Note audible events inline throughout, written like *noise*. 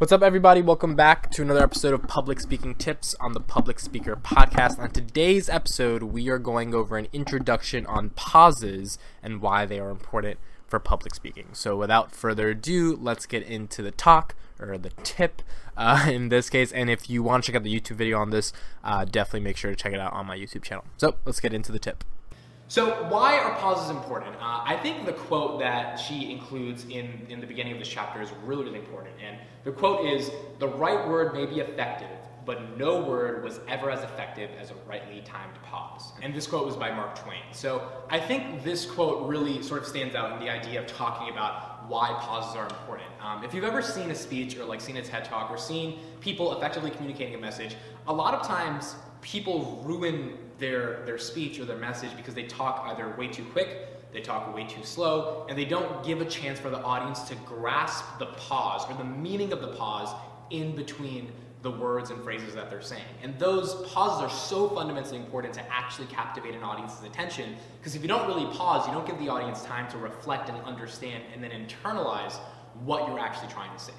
What's up, everybody? Welcome back to another episode of Public Speaking Tips on the Public Speaker Podcast. On today's episode, we are going over an introduction on pauses and why they are important for public speaking. So, without further ado, let's get into the talk or the tip uh, *laughs* in this case. And if you want to check out the YouTube video on this, uh, definitely make sure to check it out on my YouTube channel. So, let's get into the tip. So why are pauses important? Uh, I think the quote that she includes in, in the beginning of this chapter is really, really important. And the quote is, the right word may be effective, but no word was ever as effective as a rightly timed pause. And this quote was by Mark Twain. So I think this quote really sort of stands out in the idea of talking about why pauses are important. Um, if you've ever seen a speech or like seen a TED talk or seen people effectively communicating a message, a lot of times people ruin their, their speech or their message because they talk either way too quick, they talk way too slow, and they don't give a chance for the audience to grasp the pause or the meaning of the pause in between the words and phrases that they're saying. And those pauses are so fundamentally important to actually captivate an audience's attention because if you don't really pause, you don't give the audience time to reflect and understand and then internalize what you're actually trying to say.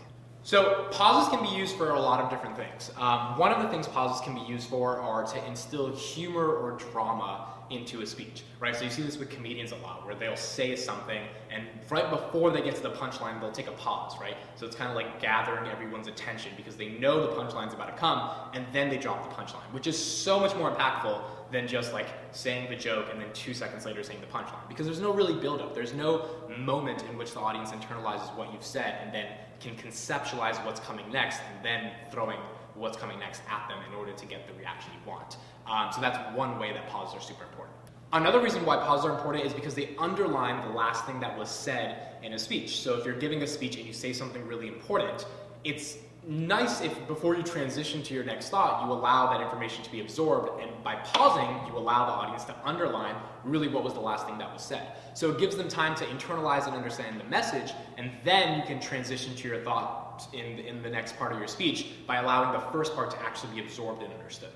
So pauses can be used for a lot of different things. Um, one of the things pauses can be used for are to instill humor or drama into a speech, right? So you see this with comedians a lot, where they'll say something, and right before they get to the punchline, they'll take a pause, right? So it's kind of like gathering everyone's attention because they know the punchline's about to come, and then they drop the punchline, which is so much more impactful than just like saying the joke and then two seconds later saying the punchline. Because there's no really build-up. There's no moment in which the audience internalizes what you've said and then can conceptualize what's coming next and then throwing what's coming next at them in order to get the reaction you want. Um, so that's one way that pauses are super important. Another reason why pauses are important is because they underline the last thing that was said in a speech. So if you're giving a speech and you say something really important, it's nice if before you transition to your next thought, you allow that information to be absorbed, and by pausing, you allow the audience to underline really what was the last thing that was said. So it gives them time to internalize and understand the message, and then you can transition to your thought in, in the next part of your speech by allowing the first part to actually be absorbed and understood.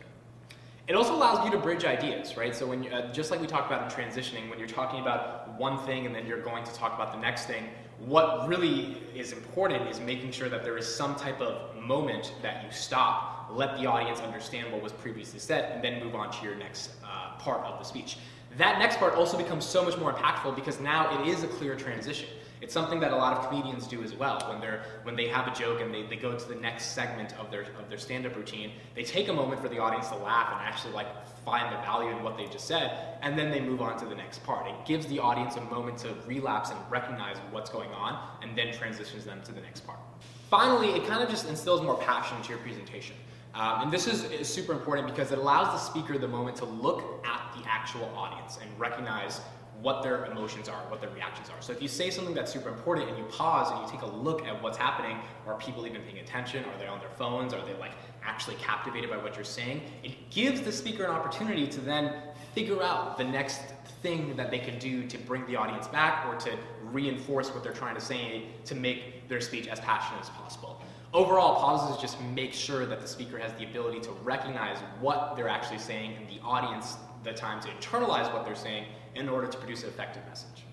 It also allows you to bridge ideas, right? So when you, uh, just like we talked about in transitioning, when you're talking about one thing and then you're going to talk about the next thing, what really is important is making sure that there is some type of moment that you stop, let the audience understand what was previously said, and then move on to your next uh, part of the speech. That next part also becomes so much more impactful because now it is a clear transition. It's something that a lot of comedians do as well. When they're when they have a joke and they, they go to the next segment of their of their stand-up routine, they take a moment for the audience to laugh and actually like find the value in what they just said, and then they move on to the next part. It gives the audience a moment to relapse and recognize what's going on, and then transitions them to the next part. Finally, it kind of just instills more passion into your presentation. Um, and this is, is, super important because it allows the speaker the moment to look at the actual audience and recognize what their emotions are, what their reactions are. So if you say something that's super important and you pause and you take a look at what's happening, are people even paying attention? Are they on their phones? Are they like actually captivated by what you're saying? It gives the speaker an opportunity to then figure out the next thing that they can do to bring the audience back or to reinforce what they're trying to say to make their speech as passionate as possible. Overall, pauses just make sure that the speaker has the ability to recognize what they're actually saying and the audience the time to internalize what they're saying in order to produce an effective message.